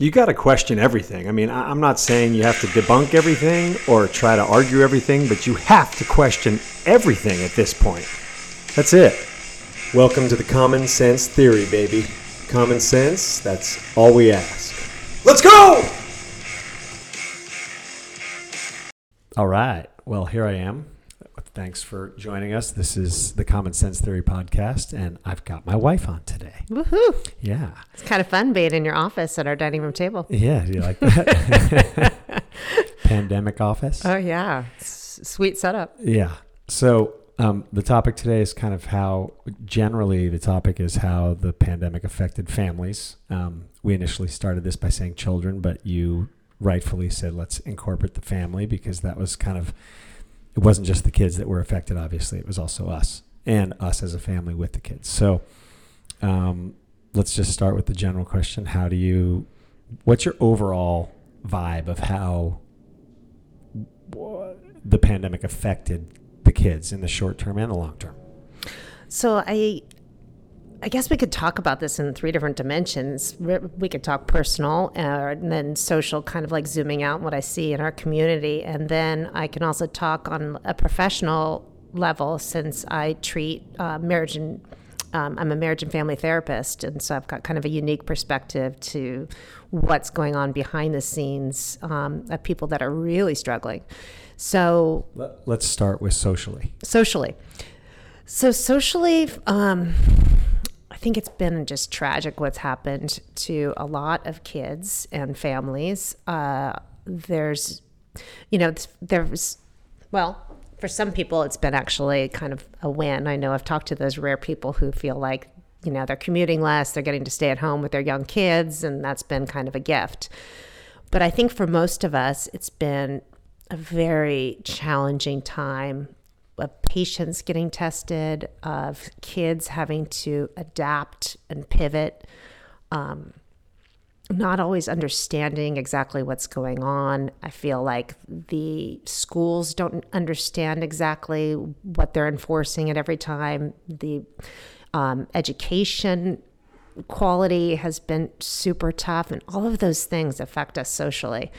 You got to question everything. I mean, I'm not saying you have to debunk everything or try to argue everything, but you have to question everything at this point. That's it. Welcome to the Common Sense Theory, baby. Common sense, that's all we ask. Let's go! All right. Well, here I am. Thanks for joining us. This is the Common Sense Theory podcast, and I've got my wife on today. Woohoo! Yeah. It's kind of fun being in your office at our dining room table. Yeah. Do you like that? Pandemic office? Oh yeah, S- sweet setup. Yeah. So um, the topic today is kind of how, generally, the topic is how the pandemic affected families. Um, we initially started this by saying children, but you rightfully said let's incorporate the family because that was kind of, it wasn't just the kids that were affected, obviously, it was also us and us as a family with the kids. So um, let's just start with the general question How do you, what's your overall vibe of how the pandemic affected the kids in the short term and the long term. So I, I guess we could talk about this in three different dimensions. We could talk personal, uh, and then social, kind of like zooming out what I see in our community, and then I can also talk on a professional level since I treat uh, marriage and. Um, I'm a marriage and family therapist, and so I've got kind of a unique perspective to what's going on behind the scenes um, of people that are really struggling. So Let, let's start with socially. socially. So socially, um, think it's been just tragic what's happened to a lot of kids and families. Uh, there's, you know, there's, well, for some people, it's been actually kind of a win. I know I've talked to those rare people who feel like, you know, they're commuting less, they're getting to stay at home with their young kids, and that's been kind of a gift. But I think for most of us, it's been a very challenging time of patients getting tested, of kids having to adapt and pivot, um, not always understanding exactly what's going on. I feel like the schools don't understand exactly what they're enforcing at every time. The um, education quality has been super tough, and all of those things affect us socially.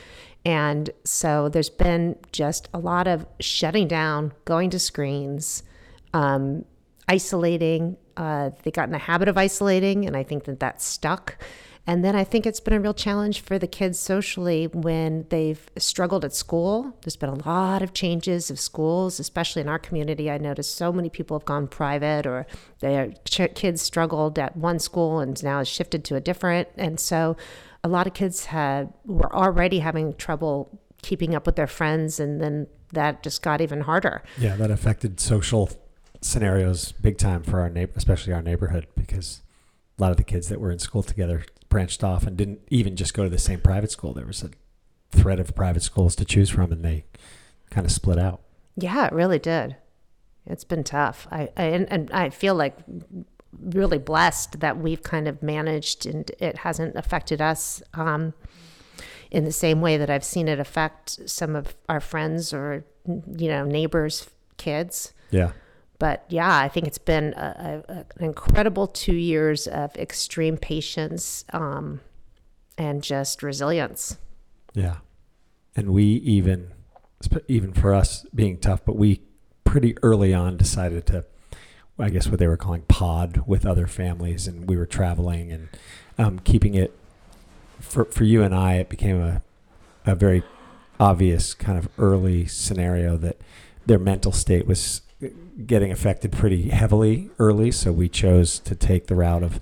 And so there's been just a lot of shutting down, going to screens, um, isolating. Uh, they got in the habit of isolating, and I think that that stuck. And then I think it's been a real challenge for the kids socially when they've struggled at school. There's been a lot of changes of schools, especially in our community. I noticed so many people have gone private or their ch- kids struggled at one school and now it's shifted to a different. And so a lot of kids had were already having trouble keeping up with their friends and then that just got even harder. Yeah, that affected social scenarios big time for our neighbor, especially our neighborhood, because a lot of the kids that were in school together branched off and didn't even just go to the same private school. There was a thread of private schools to choose from, and they kind of split out. Yeah, it really did. It's been tough. I, I and, and I feel like really blessed that we've kind of managed and it hasn't affected us um, in the same way that I've seen it affect some of our friends or you know neighbors' kids. Yeah. But yeah, I think it's been a, a, an incredible two years of extreme patience um, and just resilience. Yeah. And we even, even for us being tough, but we pretty early on decided to, I guess what they were calling pod with other families. And we were traveling and um, keeping it, for, for you and I, it became a, a very obvious kind of early scenario that their mental state was getting affected pretty heavily early. So we chose to take the route of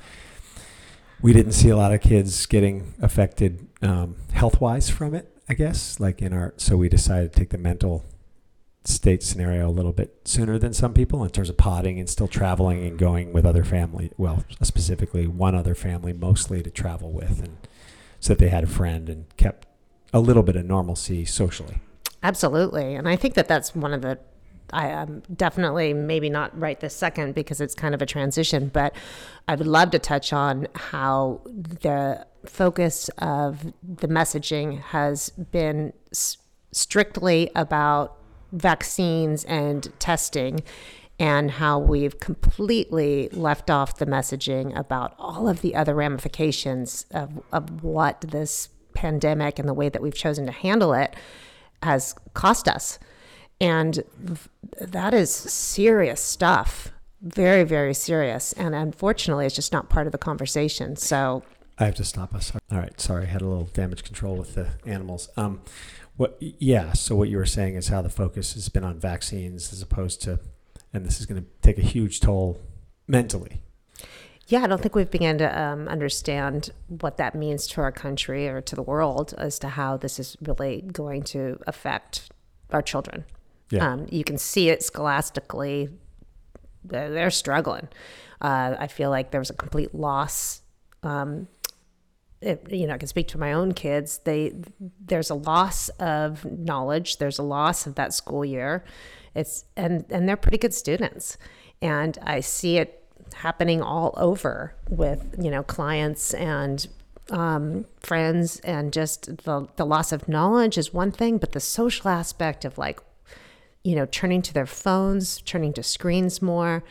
we didn't see a lot of kids getting affected um, health wise from it, I guess. Like in our, so we decided to take the mental state scenario a little bit sooner than some people in terms of potting and still traveling and going with other family. Well, specifically one other family mostly to travel with, and so that they had a friend and kept a little bit of normalcy socially. Absolutely. And I think that that's one of the I am definitely maybe not right this second because it's kind of a transition, but I would love to touch on how the focus of the messaging has been s- strictly about vaccines and testing and how we've completely left off the messaging about all of the other ramifications of, of what this pandemic and the way that we've chosen to handle it has cost us. And that is serious stuff. Very, very serious. And unfortunately, it's just not part of the conversation. So I have to stop us. All right, sorry, I had a little damage control with the animals. Um, what? Yeah. So what you were saying is how the focus has been on vaccines as opposed to, and this is going to take a huge toll mentally. Yeah, I don't think we've begun to um, understand what that means to our country or to the world as to how this is really going to affect our children. Yeah. Um, you can see it scholastically; they're, they're struggling. Uh, I feel like there was a complete loss um, it, you know, I can speak to my own kids. They there's a loss of knowledge. There's a loss of that school year. It's and and they're pretty good students, and I see it happening all over with you know clients and um, friends, and just the the loss of knowledge is one thing, but the social aspect of like, you know, turning to their phones, turning to screens more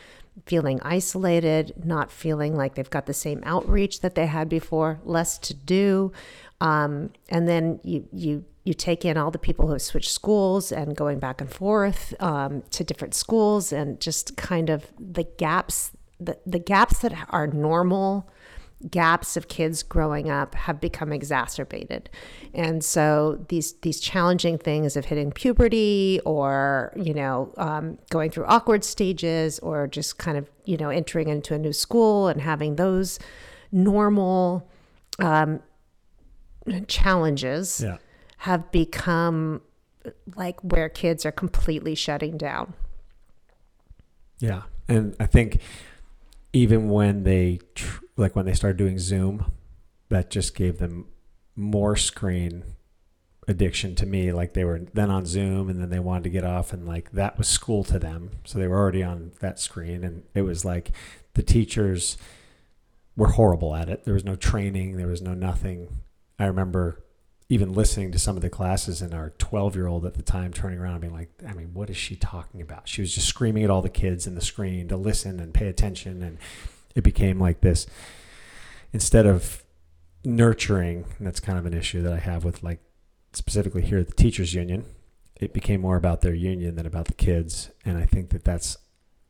feeling isolated, not feeling like they've got the same outreach that they had before, less to do. Um, and then you, you, you take in all the people who have switched schools and going back and forth um, to different schools and just kind of the gaps, the, the gaps that are normal gaps of kids growing up have become exacerbated. And so these these challenging things of hitting puberty or you know um, going through awkward stages or just kind of you know entering into a new school and having those normal um, challenges Yeah. have become like where kids are completely shutting down. Yeah, and I think even when they tr- like when they started doing Zoom, that just gave them more screen addiction to me. Like they were then on Zoom, and then they wanted to get off, and like that was school to them, so they were already on that screen, and it was like the teachers were horrible at it. There was no training, there was no nothing. I remember even listening to some of the classes and our 12 year old at the time turning around and being like, I mean, what is she talking about? She was just screaming at all the kids in the screen to listen and pay attention. And it became like this instead of nurturing, that's kind of an issue that I have with like specifically here at the teachers union, it became more about their union than about the kids. And I think that that's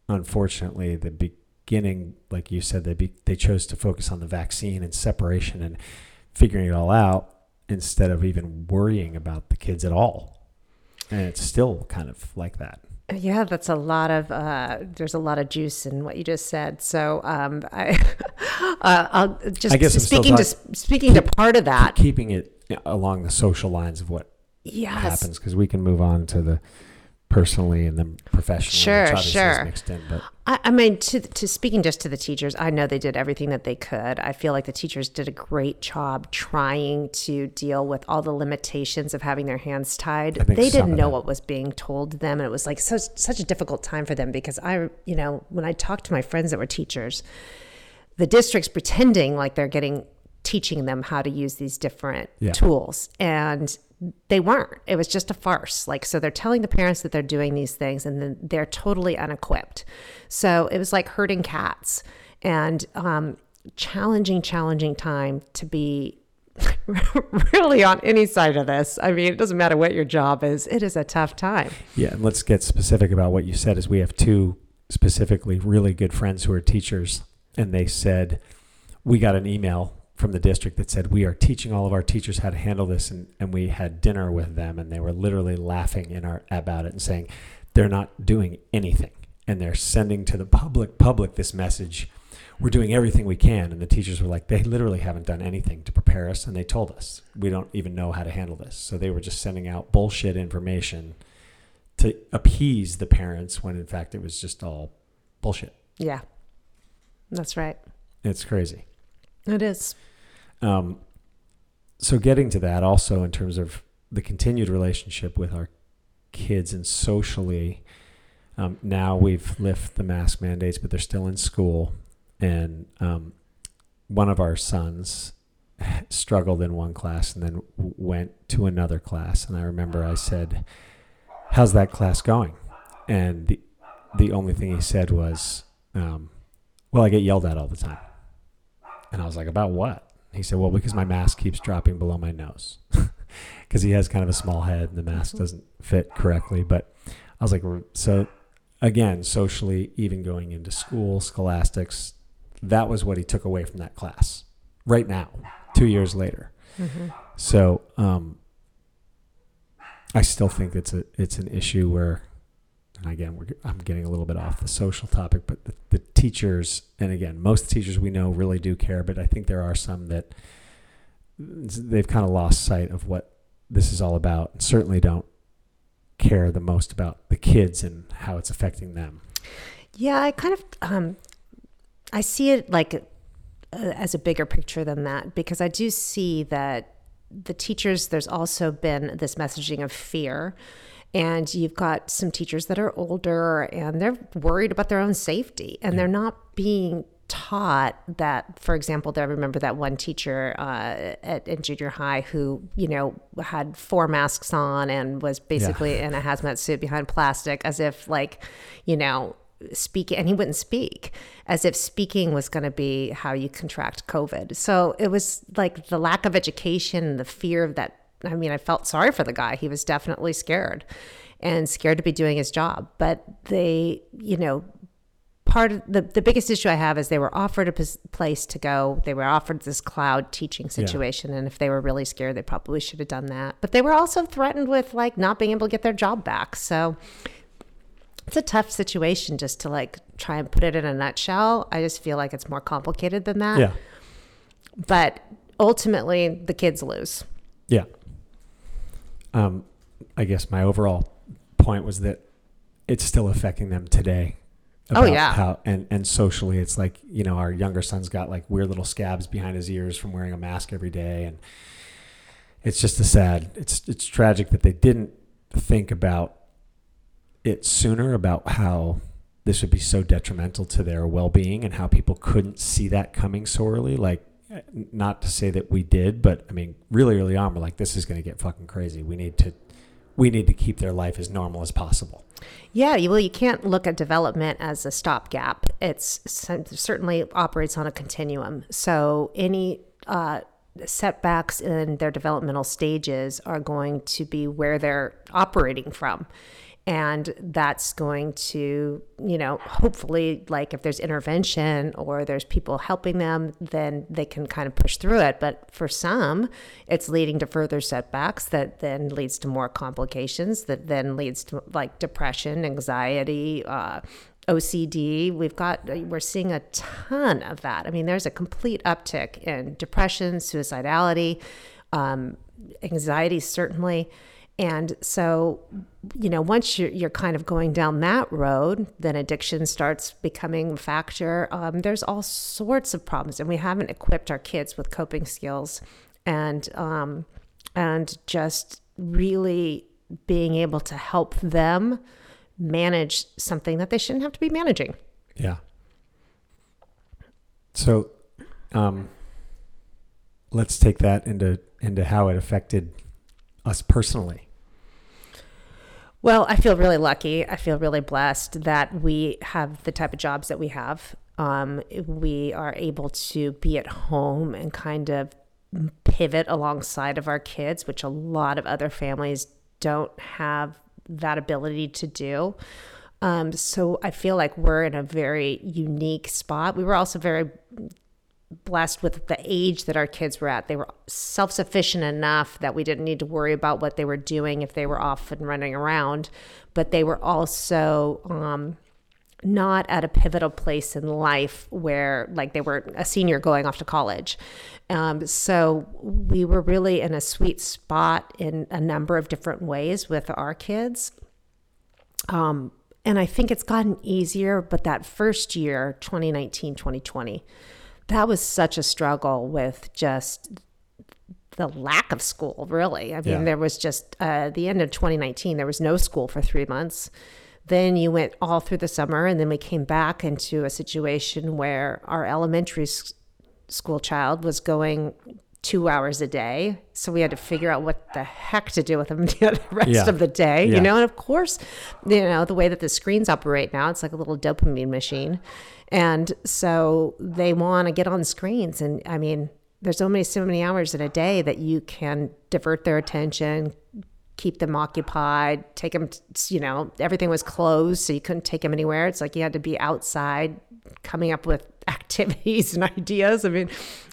unfortunately the beginning, like you said, they, be, they chose to focus on the vaccine and separation and figuring it all out instead of even worrying about the kids at all. And it's still kind of like that. Yeah, that's a lot of. Uh, there's a lot of juice in what you just said. So um, I, uh, I'll just I guess I'm still speaking to speaking to part of that. Keeping it along the social lines of what Yes, happens because we can move on to the personally and then professionally. Sure, sure. Mixed in, but I, I mean, to to speaking just to the teachers, I know they did everything that they could. I feel like the teachers did a great job trying to deal with all the limitations of having their hands tied. They didn't know what was being told to them, and it was like such such a difficult time for them because I, you know, when I talked to my friends that were teachers, the district's pretending like they're getting teaching them how to use these different Yeah. tools and they weren't it was just a farce like so they're telling the parents that they're doing these things and then they're totally unequipped so it was like herding cats and um, challenging challenging time to be really on any side of this i mean it doesn't matter what your job is it is a tough time yeah. And let's get specific about what you said. Is we have two specifically really good friends who are teachers, and they said we got an email from the district that said we are teaching all of our teachers how to handle this, and, and we had dinner with them, and they were literally laughing in our about it and saying they're not doing anything, and they're sending to the public public this message. We're doing everything we can, and the teachers were like, they literally haven't done anything to prepare us, and they told us we don't even know how to handle this. So they were just sending out bullshit information to appease the parents when in fact it was just all bullshit. yeah that's right It's crazy. it is Um, so getting to that also in terms of the continued relationship with our kids and socially, um, now we've lifted the mask mandates, but they're still in school. And um, one of our sons struggled in one class and then went to another class. And I remember I said, "How's that class going?" And the the only thing he said was, um, "Well, I get yelled at all the time." And I was like, "About what?" He said, "Well, because my mask keeps dropping below my nose, because he has kind of a small head and the mask doesn't fit correctly." But I was like, "So." Again, socially, even going into school, scholastics, that was what he took away from that class. Right now, two years later. Mm-hmm. So um, I still think it's a it's an issue where, and again, we're, I'm getting a little bit off the social topic, but the, the teachers, and again, most teachers we know really do care, but I think there are some that they've kind of lost sight of what this is all about, and certainly don't care the most about the kids and how it's affecting them. Yeah, I kind of um, I see it like uh, as a bigger picture than that because I do see that the teachers there's also been this messaging of fear and you've got some teachers that are older and they're worried about their own safety and they're not being taught that for example i remember that one teacher uh, at in junior high who you know had four masks on and was basically yeah. in a hazmat suit behind plastic as if like you know speak and he wouldn't speak as if speaking was going to be how you contract covid so it was like the lack of education the fear of that i mean i felt sorry for the guy he was definitely scared and scared to be doing his job but they you know part of the, the biggest issue I have is they were offered a place to go. They were offered this cloud teaching situation. Yeah. And if they were really scared, they probably should have done that. But they were also threatened with like not being able to get their job back. So it's a tough situation just to like try and put it in a nutshell. I just feel like it's more complicated than that. Yeah. But ultimately, the kids lose. Yeah. Um, I guess my overall point was that it's still affecting them today oh yeah. How and and socially, it's like you know our younger son's got like weird little scabs behind his ears from wearing a mask every day, and it's just a sad. It's it's tragic that they didn't think about it sooner about how this would be so detrimental to their well-being and how people couldn't see that coming so early like not to say that we did but i mean really early on we're like this is going to get fucking crazy we need to we need to keep their life as normal as possible. Yeah, well, you can't look at development as a stopgap. It's certainly operates on a continuum. So any uh, setbacks in their developmental stages are going to be where they're operating from and that's going to you know hopefully like if there's intervention or there's people helping them then they can kind of push through it but for some it's leading to further setbacks that then leads to more complications that then leads to like depression anxiety uh, OCD. We've got, we're seeing a ton of that. I mean, there's a complete uptick in depression, suicidality, um, anxiety, certainly. And so, you know, once you're, you're kind of going down that road, then addiction starts becoming a factor. Um, there's all sorts of problems, and we haven't equipped our kids with coping skills and um, and just really being able to help them manage something that they shouldn't have to be managing. Yeah. So, um, let's take that into into how it affected us personally. Well, I feel really lucky. I feel really blessed that we have the type of jobs that we have. Um, we are able to be at home and kind of pivot alongside of our kids, which a lot of other families don't have that ability to do. Um, so I feel like we're in a very unique spot. We were also very blessed with the age that our kids were at. They were self sufficient enough that we didn't need to worry about what they were doing if they were off and running around, but they were also um, not at a pivotal place in life where, like, they were a senior going off to college. Um, so we were really in a sweet spot in a number of different ways with our kids. Um, and I think it's gotten easier, but that first year, 2019, 2020, that was such a struggle with just the lack of school, really. I mean, yeah. there was just uh, the end of 2019, there was no school for three months. Then you went all through the summer, and then we came back into a situation where our elementary school child was going two hours a day. So we had to figure out what the heck to do with them the rest Yeah. of the day, Yeah. you know? And of course, you know, the way that the screens operate now, it's like a little dopamine machine. And so they want to get on screens. And I mean, there's only so many hours in a day that you can divert their attention, keep them occupied, take them, you know, everything was closed. So you couldn't take them anywhere. It's like you had to be outside coming up with activities and ideas. I mean,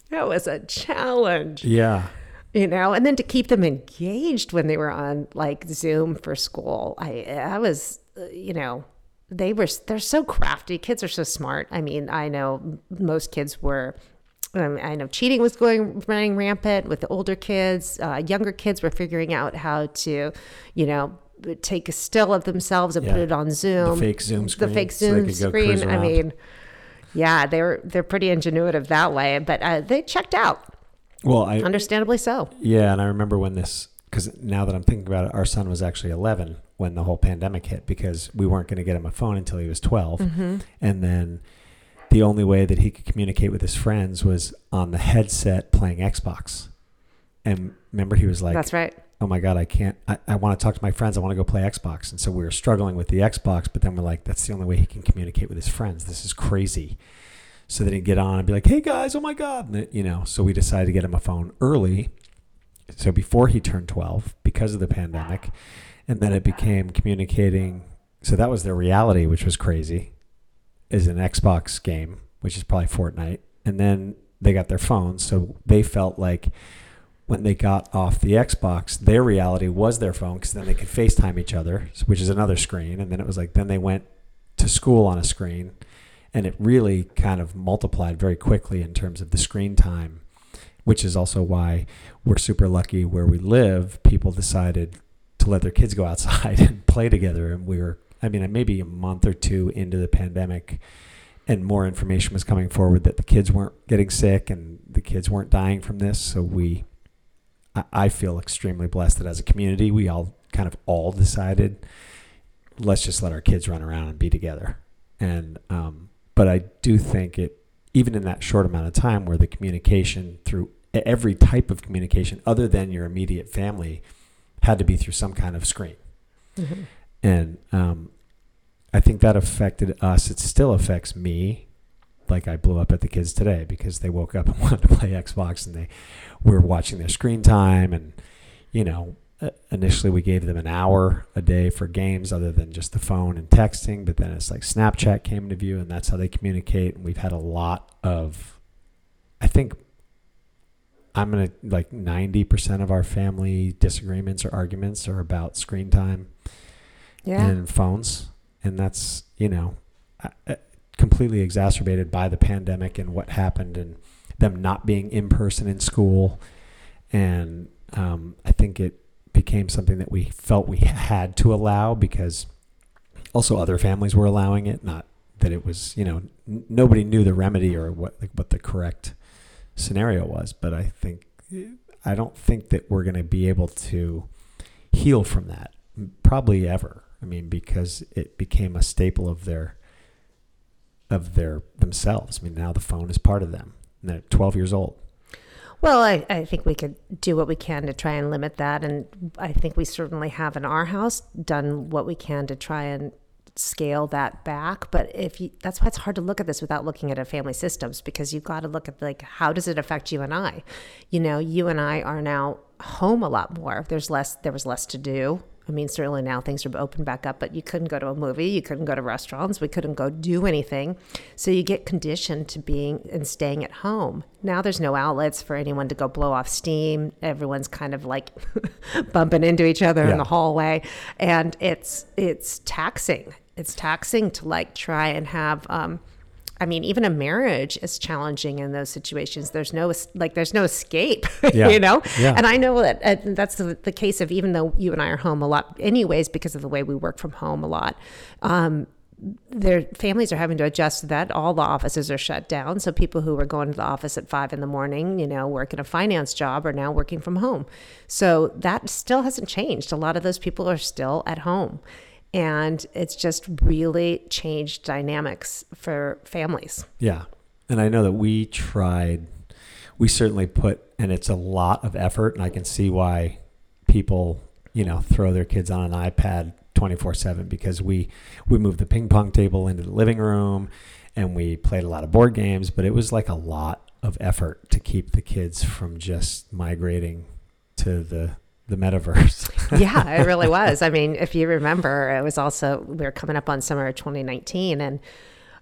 that was a challenge Yeah. you know and then to keep them engaged when they were on like zoom for school i i was you know they were they're so crafty kids are so smart i mean i know most kids were um, I know cheating was going running rampant with the older kids. Uh, younger kids were figuring out how to, you know, take a still of themselves and put it on Zoom. fake Zoom The fake Zoom go screen. I mean, yeah, they're they're pretty ingenuitive that way, but uh, they checked out. Well, I Understandably so. yeah, and I remember when this because now that I'm thinking about it, our son was actually 11 when the whole pandemic hit because we weren't going to get him a phone until he was 12, Mm-hmm. and then the only way that he could communicate with his friends was on the headset playing Xbox. And remember, he was like, That's right. Oh my god i can't i, I want to talk to my friends i want to go play xbox. And so we were struggling with the xbox but then we're like that's the only way he can communicate with his friends. This is crazy. So then he'd get on and be like hey guys oh my god. And you know so we decided to get him a phone early. So before he turned 12 because of the pandemic and then it became communicating. So that was their reality which was crazy is an xbox game which is probably fortnite. And then they got their phones so they felt like when they got off the Xbox, their reality was their phone because then they could FaceTime each other, which is another screen. And then it was like, then they went to school on a screen. And it really kind of multiplied very quickly in terms of the screen time, which is also why we're super lucky where we live. People decided to let their kids go outside and play together. And we were, I mean, maybe a month or two into the pandemic, and more information was coming forward that the kids weren't getting sick and the kids weren't dying from this. So we, I- feel extremely blessed that as a community, we all kind of all decided, let's just let our kids run around and be together. And, um, but I do think it, even in that short amount of time where the communication through every type of communication other than your immediate family had to be through some kind of screen. Mm-hmm. And, um, I think that affected us. It still affects me. Like I blew up at the kids today because they woke up and wanted to play Xbox and they were watching their screen time. And, you know, uh, initially we gave them an hour a day for games other than just the phone and texting. But then it's like Snapchat came into view and that's how they communicate. And we've had a lot of, I think, I'm going to like 90% of our family disagreements or arguments are about screen time Yeah. and phones, and that's you know uh, completely exacerbated by the pandemic and what happened and them not being in person in school, and um, I think it became something that we felt we had to allow because also other families were allowing it. Not that it was you know n- nobody knew the remedy or what like, what the correct scenario was, but I think I don't think that we're going to be able to heal from that probably ever. I mean, because it became a staple of their of their themselves. I mean, now the phone is part of them. And they're 12 years old. Well, I, I think we could do what we can to try and limit that. And I think we certainly have in our house done what we can to try and scale that back. But if you, that's why it's hard to look at this without looking at a family systems because you've got to look at like, how does it affect you and I? You know, you and I are now home a lot more. There's less, there was less to do. I mean, certainly now things are open back up, but you couldn't go to a movie, you couldn't go to restaurants, we couldn't go do anything. So you get conditioned to being and staying at home. Now there's no outlets for anyone to go blow off steam. Everyone's kind of like bumping into each other Yeah. in the hallway, and it's it's taxing. It's taxing to like try and have. Um, I mean, even a marriage is challenging in those situations. There's no like, there's no escape, Yeah. you know. Yeah. And I know that uh, that's the, the case of even though you and I are home a lot, anyways, because of the way we work from home a lot. Um, their families are having to adjust to that. All the offices are shut down. So people who were going to the office at five in the morning, you know, working a finance job are now working from home. So that still hasn't changed. A lot of those people are still at home. And it's just really changed dynamics for families. Yeah. And I know that we tried, we certainly put, and it's a lot of effort, and I can see why people, you know, throw their kids on an iPad 24 7 because we, we moved the ping pong table into the living room and we played a lot of board games, but it was like a lot of effort to keep the kids from just migrating to the the metaverse. yeah, it really was. I mean, if you remember, it was also we were coming up on summer of 2019 and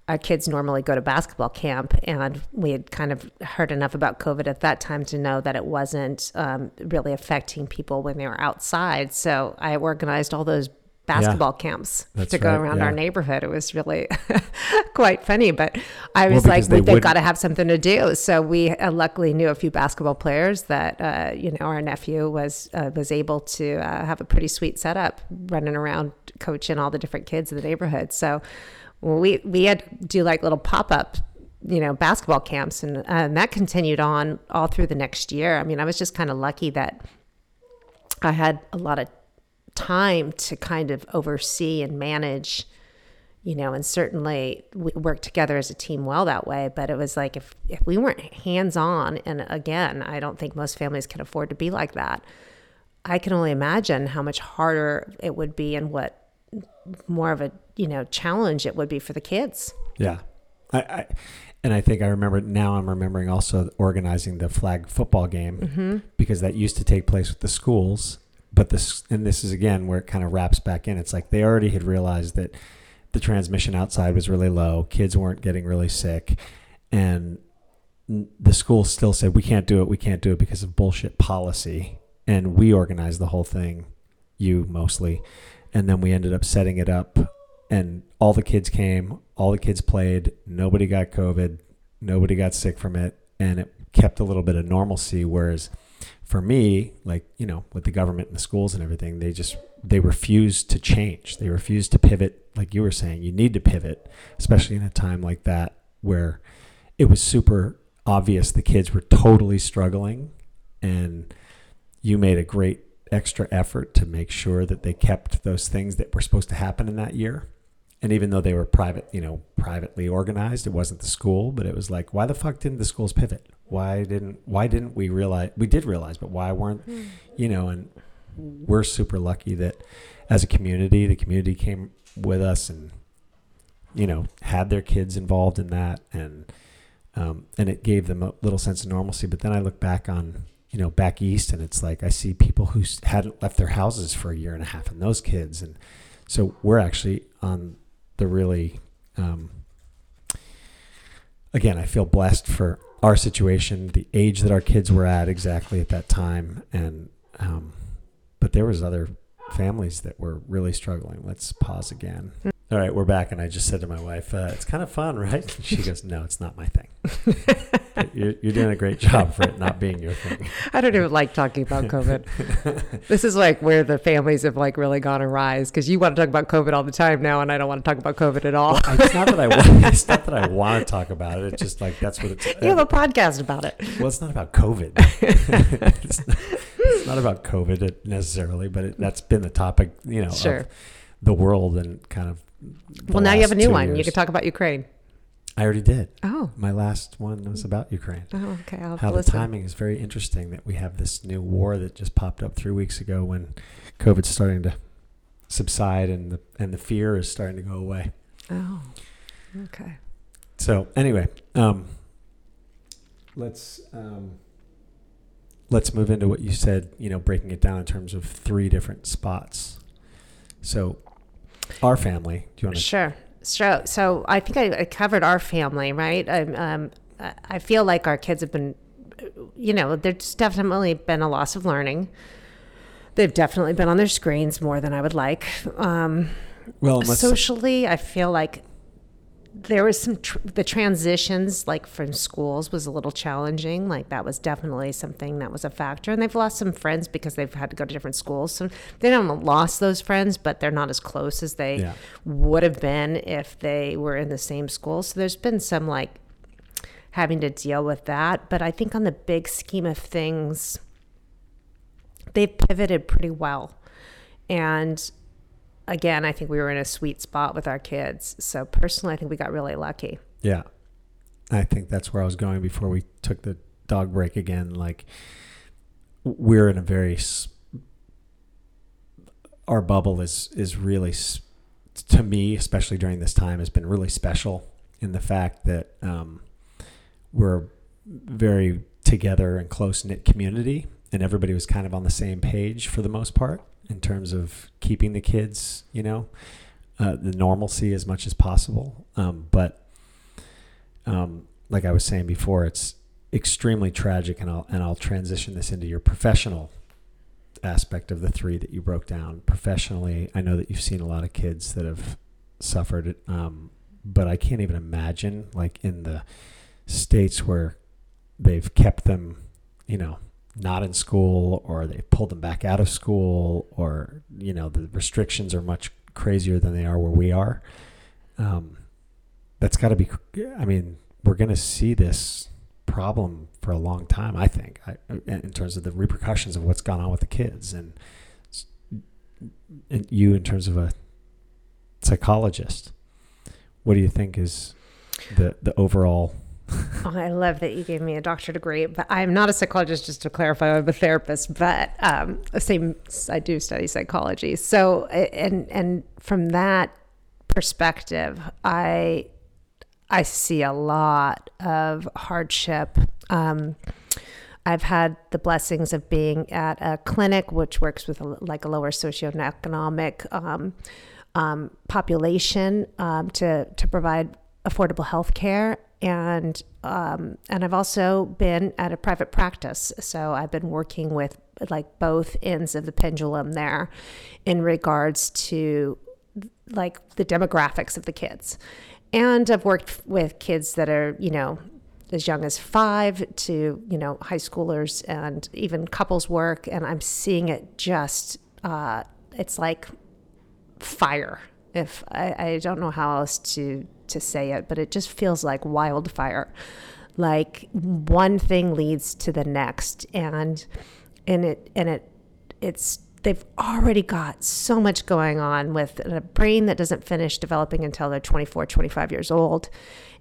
our kids normally go to basketball camp, and we had kind of heard enough about COVID at that time to know that it wasn't um, really affecting people when they were outside. So I organized all those basketball yeah, camps to go right, around yeah. our neighborhood. It was really quite funny, but I was well, like, they have got to have something to do. So we uh, luckily knew a few basketball players that, uh, you know, our nephew was, uh, was able to uh, have a pretty sweet setup running around coaching all the different kids in the neighborhood. So we we had to do like little pop up you know basketball camps and, uh, and that continued on all through the next year i mean i was just kind of lucky that i had a lot of time to kind of oversee and manage you know and certainly we worked together as a team well that way but it was like if if we weren't hands on and again i don't think most families can afford to be like that i can only imagine how much harder it would be and what more of a you know challenge it would be for the kids. Yeah, I, I and I think I remember now. I'm remembering also organizing the flag football game mm-hmm. because that used to take place with the schools. But this and this is again where it kind of wraps back in. It's like they already had realized that the transmission outside was really low. Kids weren't getting really sick, and the school still said we can't do it. We can't do it because of bullshit policy. And we organized the whole thing, you mostly, and then we ended up setting it up and all the kids came all the kids played nobody got covid nobody got sick from it and it kept a little bit of normalcy whereas for me like you know with the government and the schools and everything they just they refused to change they refused to pivot like you were saying you need to pivot especially in a time like that where it was super obvious the kids were totally struggling and you made a great extra effort to make sure that they kept those things that were supposed to happen in that year. And even though they were private, you know, privately organized, it wasn't the school, but it was like, why the fuck didn't the schools pivot? Why didn't why didn't we realize we did realize, but why weren't mm. you know, and we're super lucky that as a community, the community came with us and you know, had their kids involved in that and um, and it gave them a little sense of normalcy. But then I look back on you know, back east, and it's like I see people who hadn't left their houses for a year and a half, and those kids, and so we're actually on the really, um, again, I feel blessed for our situation, the age that our kids were at exactly at that time, and um, but there was other families that were really struggling. Let's pause again. All right, we're back, and I just said to my wife, uh, "It's kind of fun, right?" And she goes, "No, it's not my thing." you're, you're, doing a great job for it not being your thing. I don't even like talking about COVID. this is like where the families have like really gone awry because you want to talk about COVID all the time now, and I don't want to talk about COVID at all. Well, it's not that I want. It's not that I want to talk about it. It's just like that's what it's. You have a podcast about it. Well, it's not about COVID. it's, not, it's, not, about COVID necessarily, but it, that's been the topic, you know, sure. of the world and kind of well, now you have a new one. Years. You can talk about Ukraine. I already did. Oh. My last one was about Ukraine. Oh, okay. I'll How the timing is very interesting that we have this new war that just popped up three weeks ago when COVID's starting to subside and the and the fear is starting to go away. Oh. Okay. So anyway, um, let's um, let's move into what you said. You know, breaking it down in terms of three different spots. So our family. Do you want to? Sure. Sure. So I think I, I covered our family, right? Um, um, I feel like our kids have been, you know, there's definitely been a loss of learning. They've definitely been on their screens more than I would like. Um, well, socially, I feel like there was some tr- the transitions like from schools was a little challenging like that was definitely something that was a factor and they've lost some friends because they've had to go to different schools so they don't lost those friends but they're not as close as they yeah. would have been if they were in the same school so there's been some like having to deal with that but i think on the big scheme of things they've pivoted pretty well and again, I think we were in a sweet spot with our kids. So personally, I think we got really lucky. Yeah. I think that's where I was going before we took the dog break again. Like we're in a very our bubble is is really to me, especially during this time, has been really special in the fact that um, we're very together and close knit community, and everybody was kind of on the same page for the most part in terms of keeping the kids, you know, uh, the normalcy as much as possible. Um, but um, like I was saying before, it's extremely tragic, and I'll and I'll transition this into your professional aspect of the three that you broke down. Professionally, I know that you've seen a lot of kids that have suffered, um, but I can't even imagine like in the states where they've kept them, you know, not in school or they pulled them back out of school or you know the restrictions are much crazier than they are where we are. Um, that's got to be. I mean, we're going to see this problem for a long time. I think, I, in terms of the repercussions of what's gone on with the kids, and, and you, in terms of a psychologist, what do you think is the the overall? Oh, I love that you gave me a doctorate degree, but I'm not a psychologist. Just to clarify, I'm a therapist. But um, same, I do study psychology. So, and and from that perspective, I I see a lot of hardship. Um, I've had the blessings of being at a clinic which works with a, like a lower socioeconomic um, um, population um, to to provide affordable health care and um, and I've also been at a private practice. So I've been working with like both ends of the pendulum there in regards to like the demographics of the kids. And I've worked with kids that are you know as young as five to you know high schoolers and even couples work and I'm seeing it just uh, it's like fire. If I, I don't know how else to to say it, but it just feels like wildfire. Like one thing leads to the next and and it and it it's they've already got so much going on with a brain that doesn't finish developing until they're 24 25 years old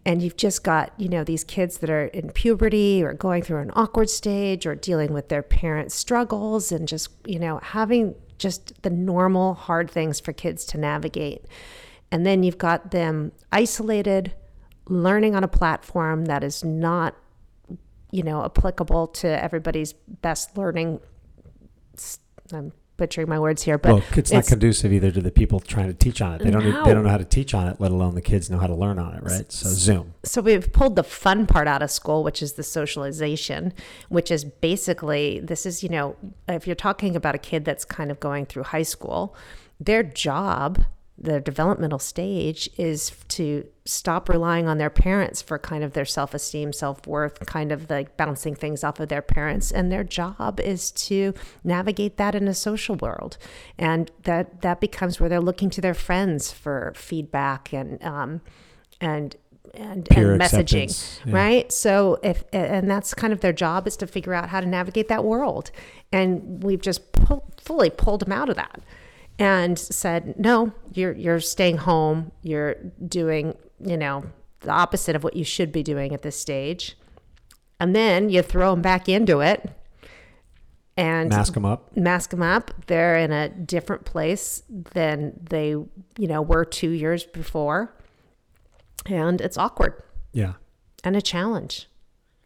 and you've just got you know these kids that are in puberty or going through an awkward stage or dealing with their parents struggles and just you know having just the normal hard things for kids to navigate and then you've got them isolated, learning on a platform that is not, you know, applicable to everybody's best learning. I'm butchering my words here, but well, it's, not conducive either to the people trying to teach on it. They don't. No. They don't know how to teach on it, let alone the kids know how to learn on it, right? So Zoom. So we've pulled the fun part out of school, which is the socialization, which is basically this is you know if you're talking about a kid that's kind of going through high school, their job the developmental stage is to stop relying on their parents for kind of their self-esteem self-worth kind of like bouncing things off of their parents. And their job is to navigate that in a social world. And that that becomes where they're looking to their friends for feedback and um, and and, and messaging yeah. right? So if and that's kind of their job is to figure out how to navigate that world. And we've just pull, fully pulled them out of that and said, "No, you're you're staying home. You're doing, you know, the opposite of what you should be doing at this stage." And then you throw them back into it and mask them up. Mask them up. They're in a different place than they, you know, were 2 years before. And it's awkward. Yeah. And a challenge.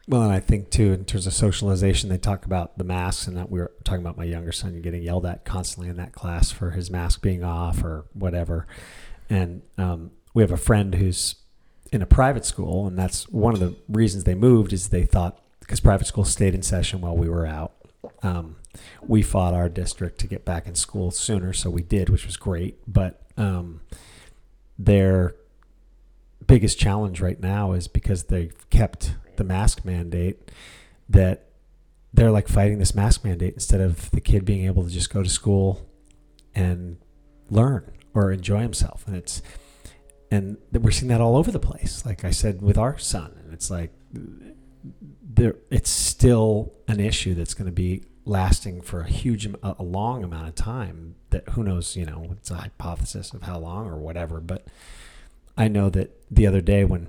Well, and I think too, in terms of socialization, they talk about the masks, and that we were talking about my younger son getting yelled at constantly in that class for his mask being off or whatever. And um, we have a friend who's in a private school, and that's one of the reasons they moved is they thought because private school stayed in session while we were out. Um, we fought our district to get back in school sooner, so we did, which was great. But um, their biggest challenge right now is because they've kept the mask mandate that they're like fighting this mask mandate instead of the kid being able to just go to school and learn or enjoy himself. And it's and we're seeing that all over the place. Like i said with our son and it's like there it's still an issue that's going to be lasting for a huge a long amount of time that who knows you know it's a hypothesis of how long or whatever. But i know that the other day when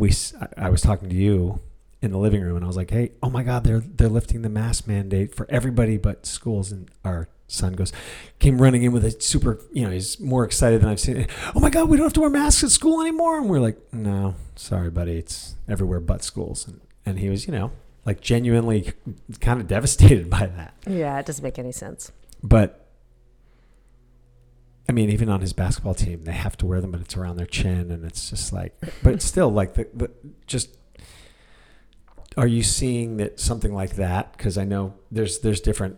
we I was talking to you in the living room, and I was like, "Hey, oh my God, they're they're lifting the mask mandate for everybody but schools." And our son goes, came running in with a super, you know, he's more excited than I've seen. Oh my God, we don't have to wear masks at school anymore. And we're like, "No, sorry, buddy, it's everywhere but schools." And and he was, you know, like genuinely kind of devastated by that. Yeah, it doesn't make any sense. But I mean, even on his basketball team, they have to wear them, but it's around their chin, and it's just like, but still, like the, the just. Are you seeing that something like that? Because I know there's there's different.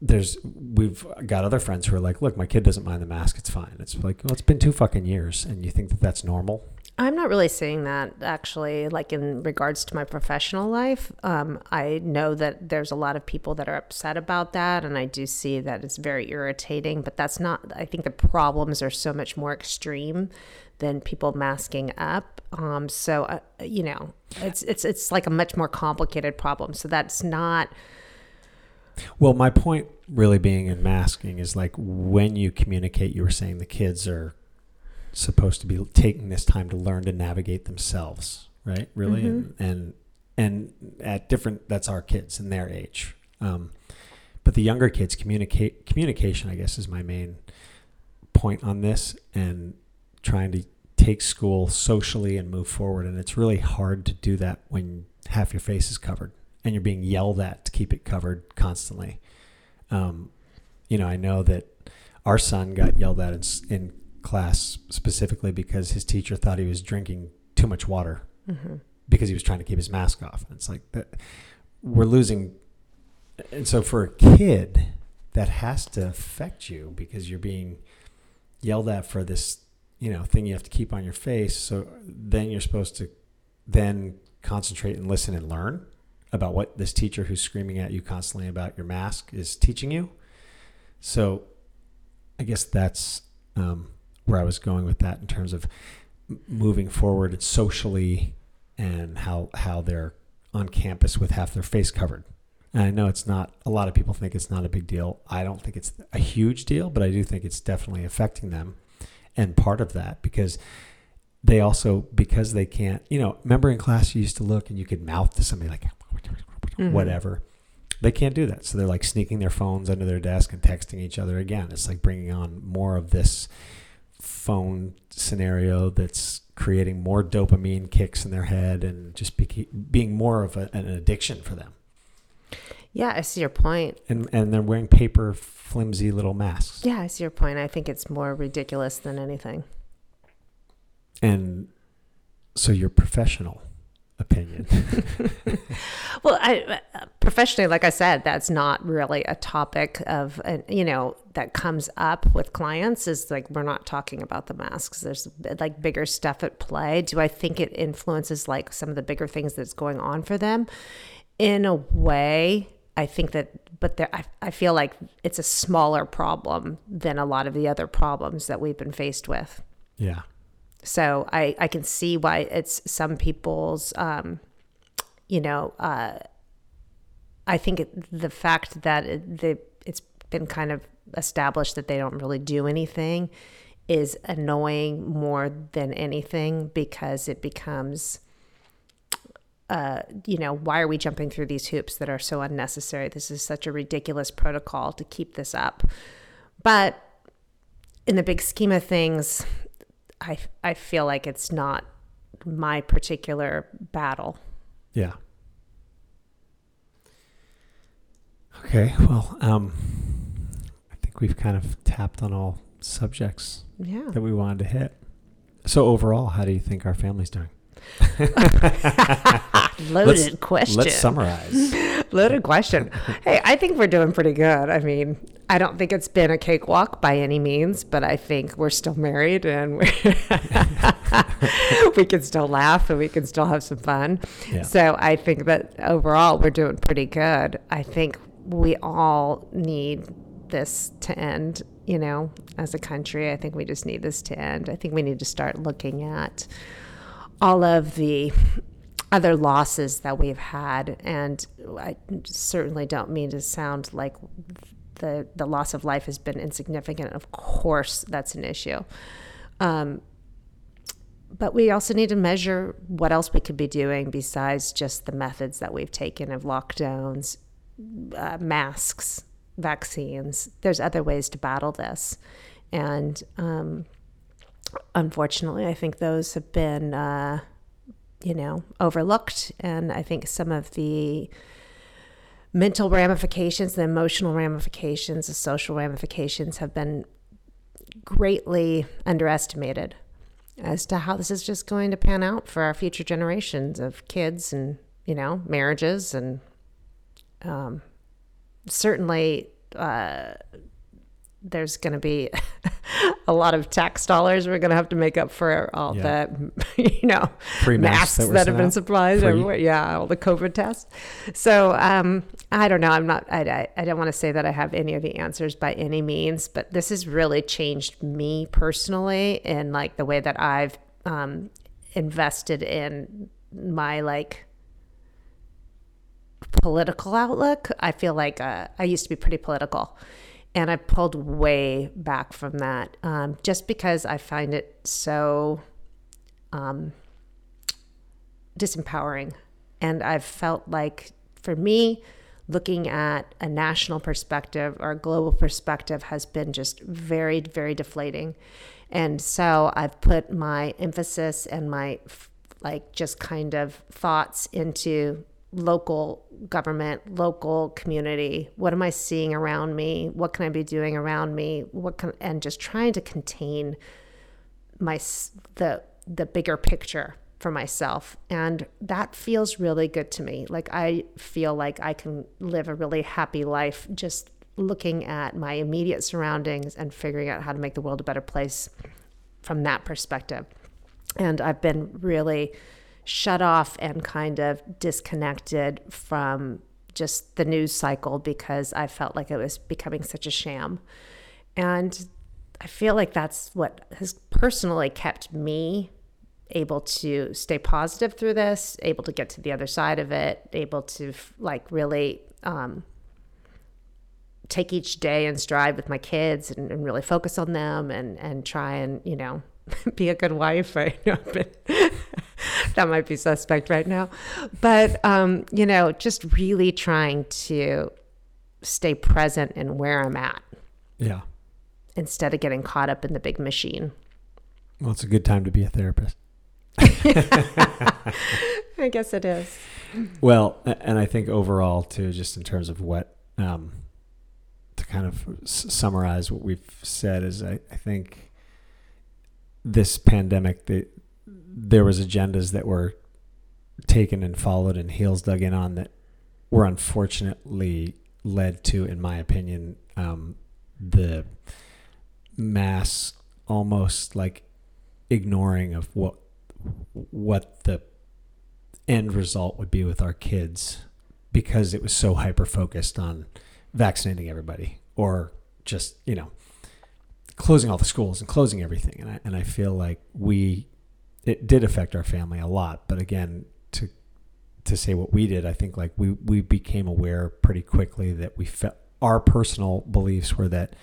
There's we've got other friends who are like, look, my kid doesn't mind the mask; it's fine. It's like, well, it's been two fucking years, and you think that that's normal? I'm not really seeing that actually, like in regards to my professional life. Um, I know that there's a lot of people that are upset about that, and I do see that it's very irritating, but that's not, I think the problems are so much more extreme than people masking up. Um, so, uh, you know, it's, it's, it's like a much more complicated problem. So that's not, Well, my point really being in masking is like when you communicate, you were saying the kids are supposed to be taking this time to learn to navigate themselves, right? Really, and, and and at different that's our kids and their age. Um, but the younger kids communicate communication, I guess, is my main point on this, and trying to take school socially and move forward. And it's really hard to do that when half your face is covered and you're being yelled at to keep it covered constantly. Um, you know, I know that our son got yelled at in, in class specifically because his teacher thought he was drinking too much water because he was trying to keep his mask off. And it's like that we're losing. And so for a kid, that has to affect you because you're being yelled at for this, you know, thing you have to keep on your face. So then you're supposed to then concentrate and listen and learn about what this teacher who's screaming at you constantly about your mask is teaching you. So I guess that's um, where I was going with that in terms of moving forward socially and how how they're on campus with half their face covered. And I know it's not a lot of people think it's not a big deal. I don't think it's a huge deal, but I do think it's definitely affecting them. And part of that because they also because they can't, you know, remember in class you used to look and you could mouth to somebody like Mhm. whatever. They can't do that. So they're like sneaking their phones under their desk and texting each other again. It's like bringing on more of this phone scenario that's creating more dopamine kicks in their head and just be, being more of a, an addiction for them. yeah, I see your point. And and they're wearing paper flimsy little masks. Yeah, I see your point. I think it's more ridiculous than anything. And so your professional opinion. Well, I uh, professionally, like I said, that's not really a topic of, uh, you know, that comes up with clients. Is like we're not talking about the masks. There's like bigger stuff at play. Do I think it influences like some of the bigger things that's going on for them? In a way, I think that, but there, I, I feel like it's a smaller problem than a lot of the other problems that we've been faced with. yeah. So I, I can see why it's some people's, um, you know, uh, I think it, the fact that it, the, it's been kind of established that they don't really do anything is annoying more than anything because it becomes, uh, you know, why are we jumping through these hoops that are so unnecessary? This is such a ridiculous protocol to keep this up. But in the big scheme of things, I I feel like it's not my particular battle. Yeah. Okay. Well, um, we've kind of tapped on all subjects Yeah. that we wanted to hit. So overall, how do you think our family's doing? Loaded question. Let's summarize. Loaded question. hey, I think we're doing pretty good. I mean, I don't think it's been a cakewalk by any means, but I think we're still married and we're we can still laugh and we can still have some fun. Yeah. So I think that overall we're doing pretty good. I think we all need this to end, you know, as a country. I think we just need this to end. I think we need to start looking at all of the other losses that we've had and I certainly don't mean to sound like the the loss of life has been insignificant of course that's an issue um, but we also need to measure what else we could be doing besides just the methods that we've taken of lockdowns, uh, masks, vaccines. There's other ways to battle this. And um, unfortunately, I think those have been, uh, you know, overlooked. And I think some of the mental ramifications, the emotional ramifications, the social ramifications have been greatly underestimated as to how this is just going to pan out for our future generations of kids and you know marriages and um, certainly uh, there's going to be a lot of tax dollars we're going to have to make up for all Yeah. the you know Free masks masks that that, have been supplied Free? everywhere. Yeah, all the COVID tests. So um, I don't know. I'm not. I, I, I don't want to say that I have any of the answers by any means, but this has really changed me personally in like the way that I've um, invested in my like political outlook. I feel like uh, I used to be pretty political, and I pulled way back from that um, just because I find it so um, disempowering. And I've felt like for me, looking at a national perspective or a global perspective has been just very, very deflating. And so I've put my emphasis and my like just kind of thoughts into local government, local community. What am I seeing around me? What can I be doing around me? What can and just trying to contain my the the bigger picture for myself and that feels really good to me like i feel like i can live a really happy life just looking at my immediate surroundings and figuring out how to make the world a better place from that perspective and i've been really shut off and kind of disconnected from just the news cycle because i felt like it was becoming such a sham and I feel like that's what has personally kept me able to stay positive through this, able to get to the other side of it, able to like really um, take each day and stride with my kids and, and really focus on them and, and try and, you know, be a good wife. I know I've been- that might be suspect right now. But, um, you know, just really trying to stay present in where I'm at Yeah. instead of getting caught up in the big machine. Well, it's a good time to be a therapist. I guess it is. Well, and I think overall too, just in terms of what um, to kind of s- summarize what we've said is, I, I think this pandemic, the, there was agendas that were taken and followed and heels dug in on that were unfortunately led to, in my opinion, um, the mass almost like ignoring of what what the end result would be with our kids because it was so hyper focused on vaccinating everybody or just you know closing all the schools and closing everything. And I, and I feel like we it did affect our family a lot but again to to say what we did I think like we we became aware pretty quickly that we felt our personal beliefs were that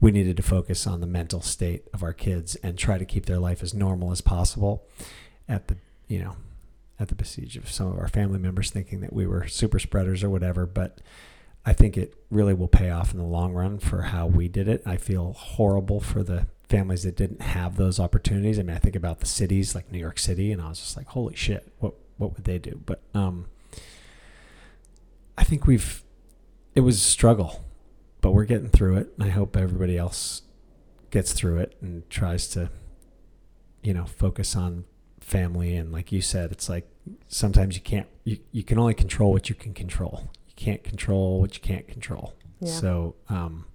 we needed to focus on the mental state of our kids and try to keep their life as normal as possible at the you know at the besiege of some of our family members thinking that we were super spreaders or whatever but i think it really will pay off in the long run for how we did it. I feel horrible for the families that didn't have those opportunities. I mean i think about the cities like new york city and i was just like holy shit what what would they do? But um i think we've it was a struggle but we're getting through it and i hope everybody else gets through it and tries to you know focus on family. And like you said it's like sometimes you can't you, you can only control what you can control. You can't control what you can't control. Yeah. so um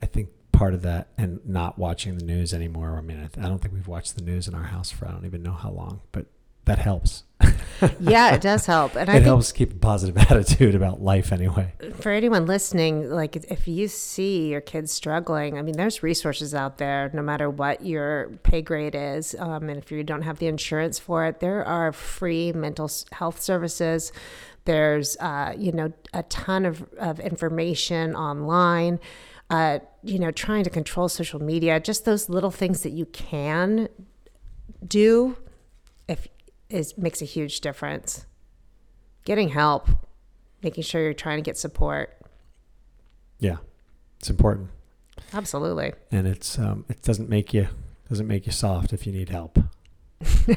i think part of that and not watching the news anymore i mean I, th- I don't think we've watched the news in our house for i don't even know how long but that helps Yeah, it does help. And I it think helps keep a positive attitude about life anyway for anyone listening, like if you see your kids struggling, I mean, there's resources out there, no matter what your pay grade is. Um, and if you don't have the insurance for it, there are free mental health services. There's, uh, you know, a ton of, of information online. Uh, you know, trying to control social media, just those little things that you can do if is makes a huge difference. Getting help, making sure you're trying to get support. Yeah, it's important, Absolutely. and it's um, it doesn't make you doesn't make you soft if you need help.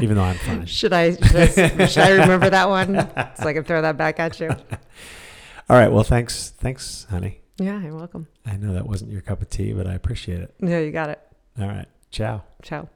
Even though I'm fine. Should I should I, should I remember that one so I can throw that back at you? All right. Well, thanks, thanks, honey. Yeah, you're welcome. I know that wasn't your cup of tea, but I appreciate it. Yeah, you got it. All right. Ciao. Ciao.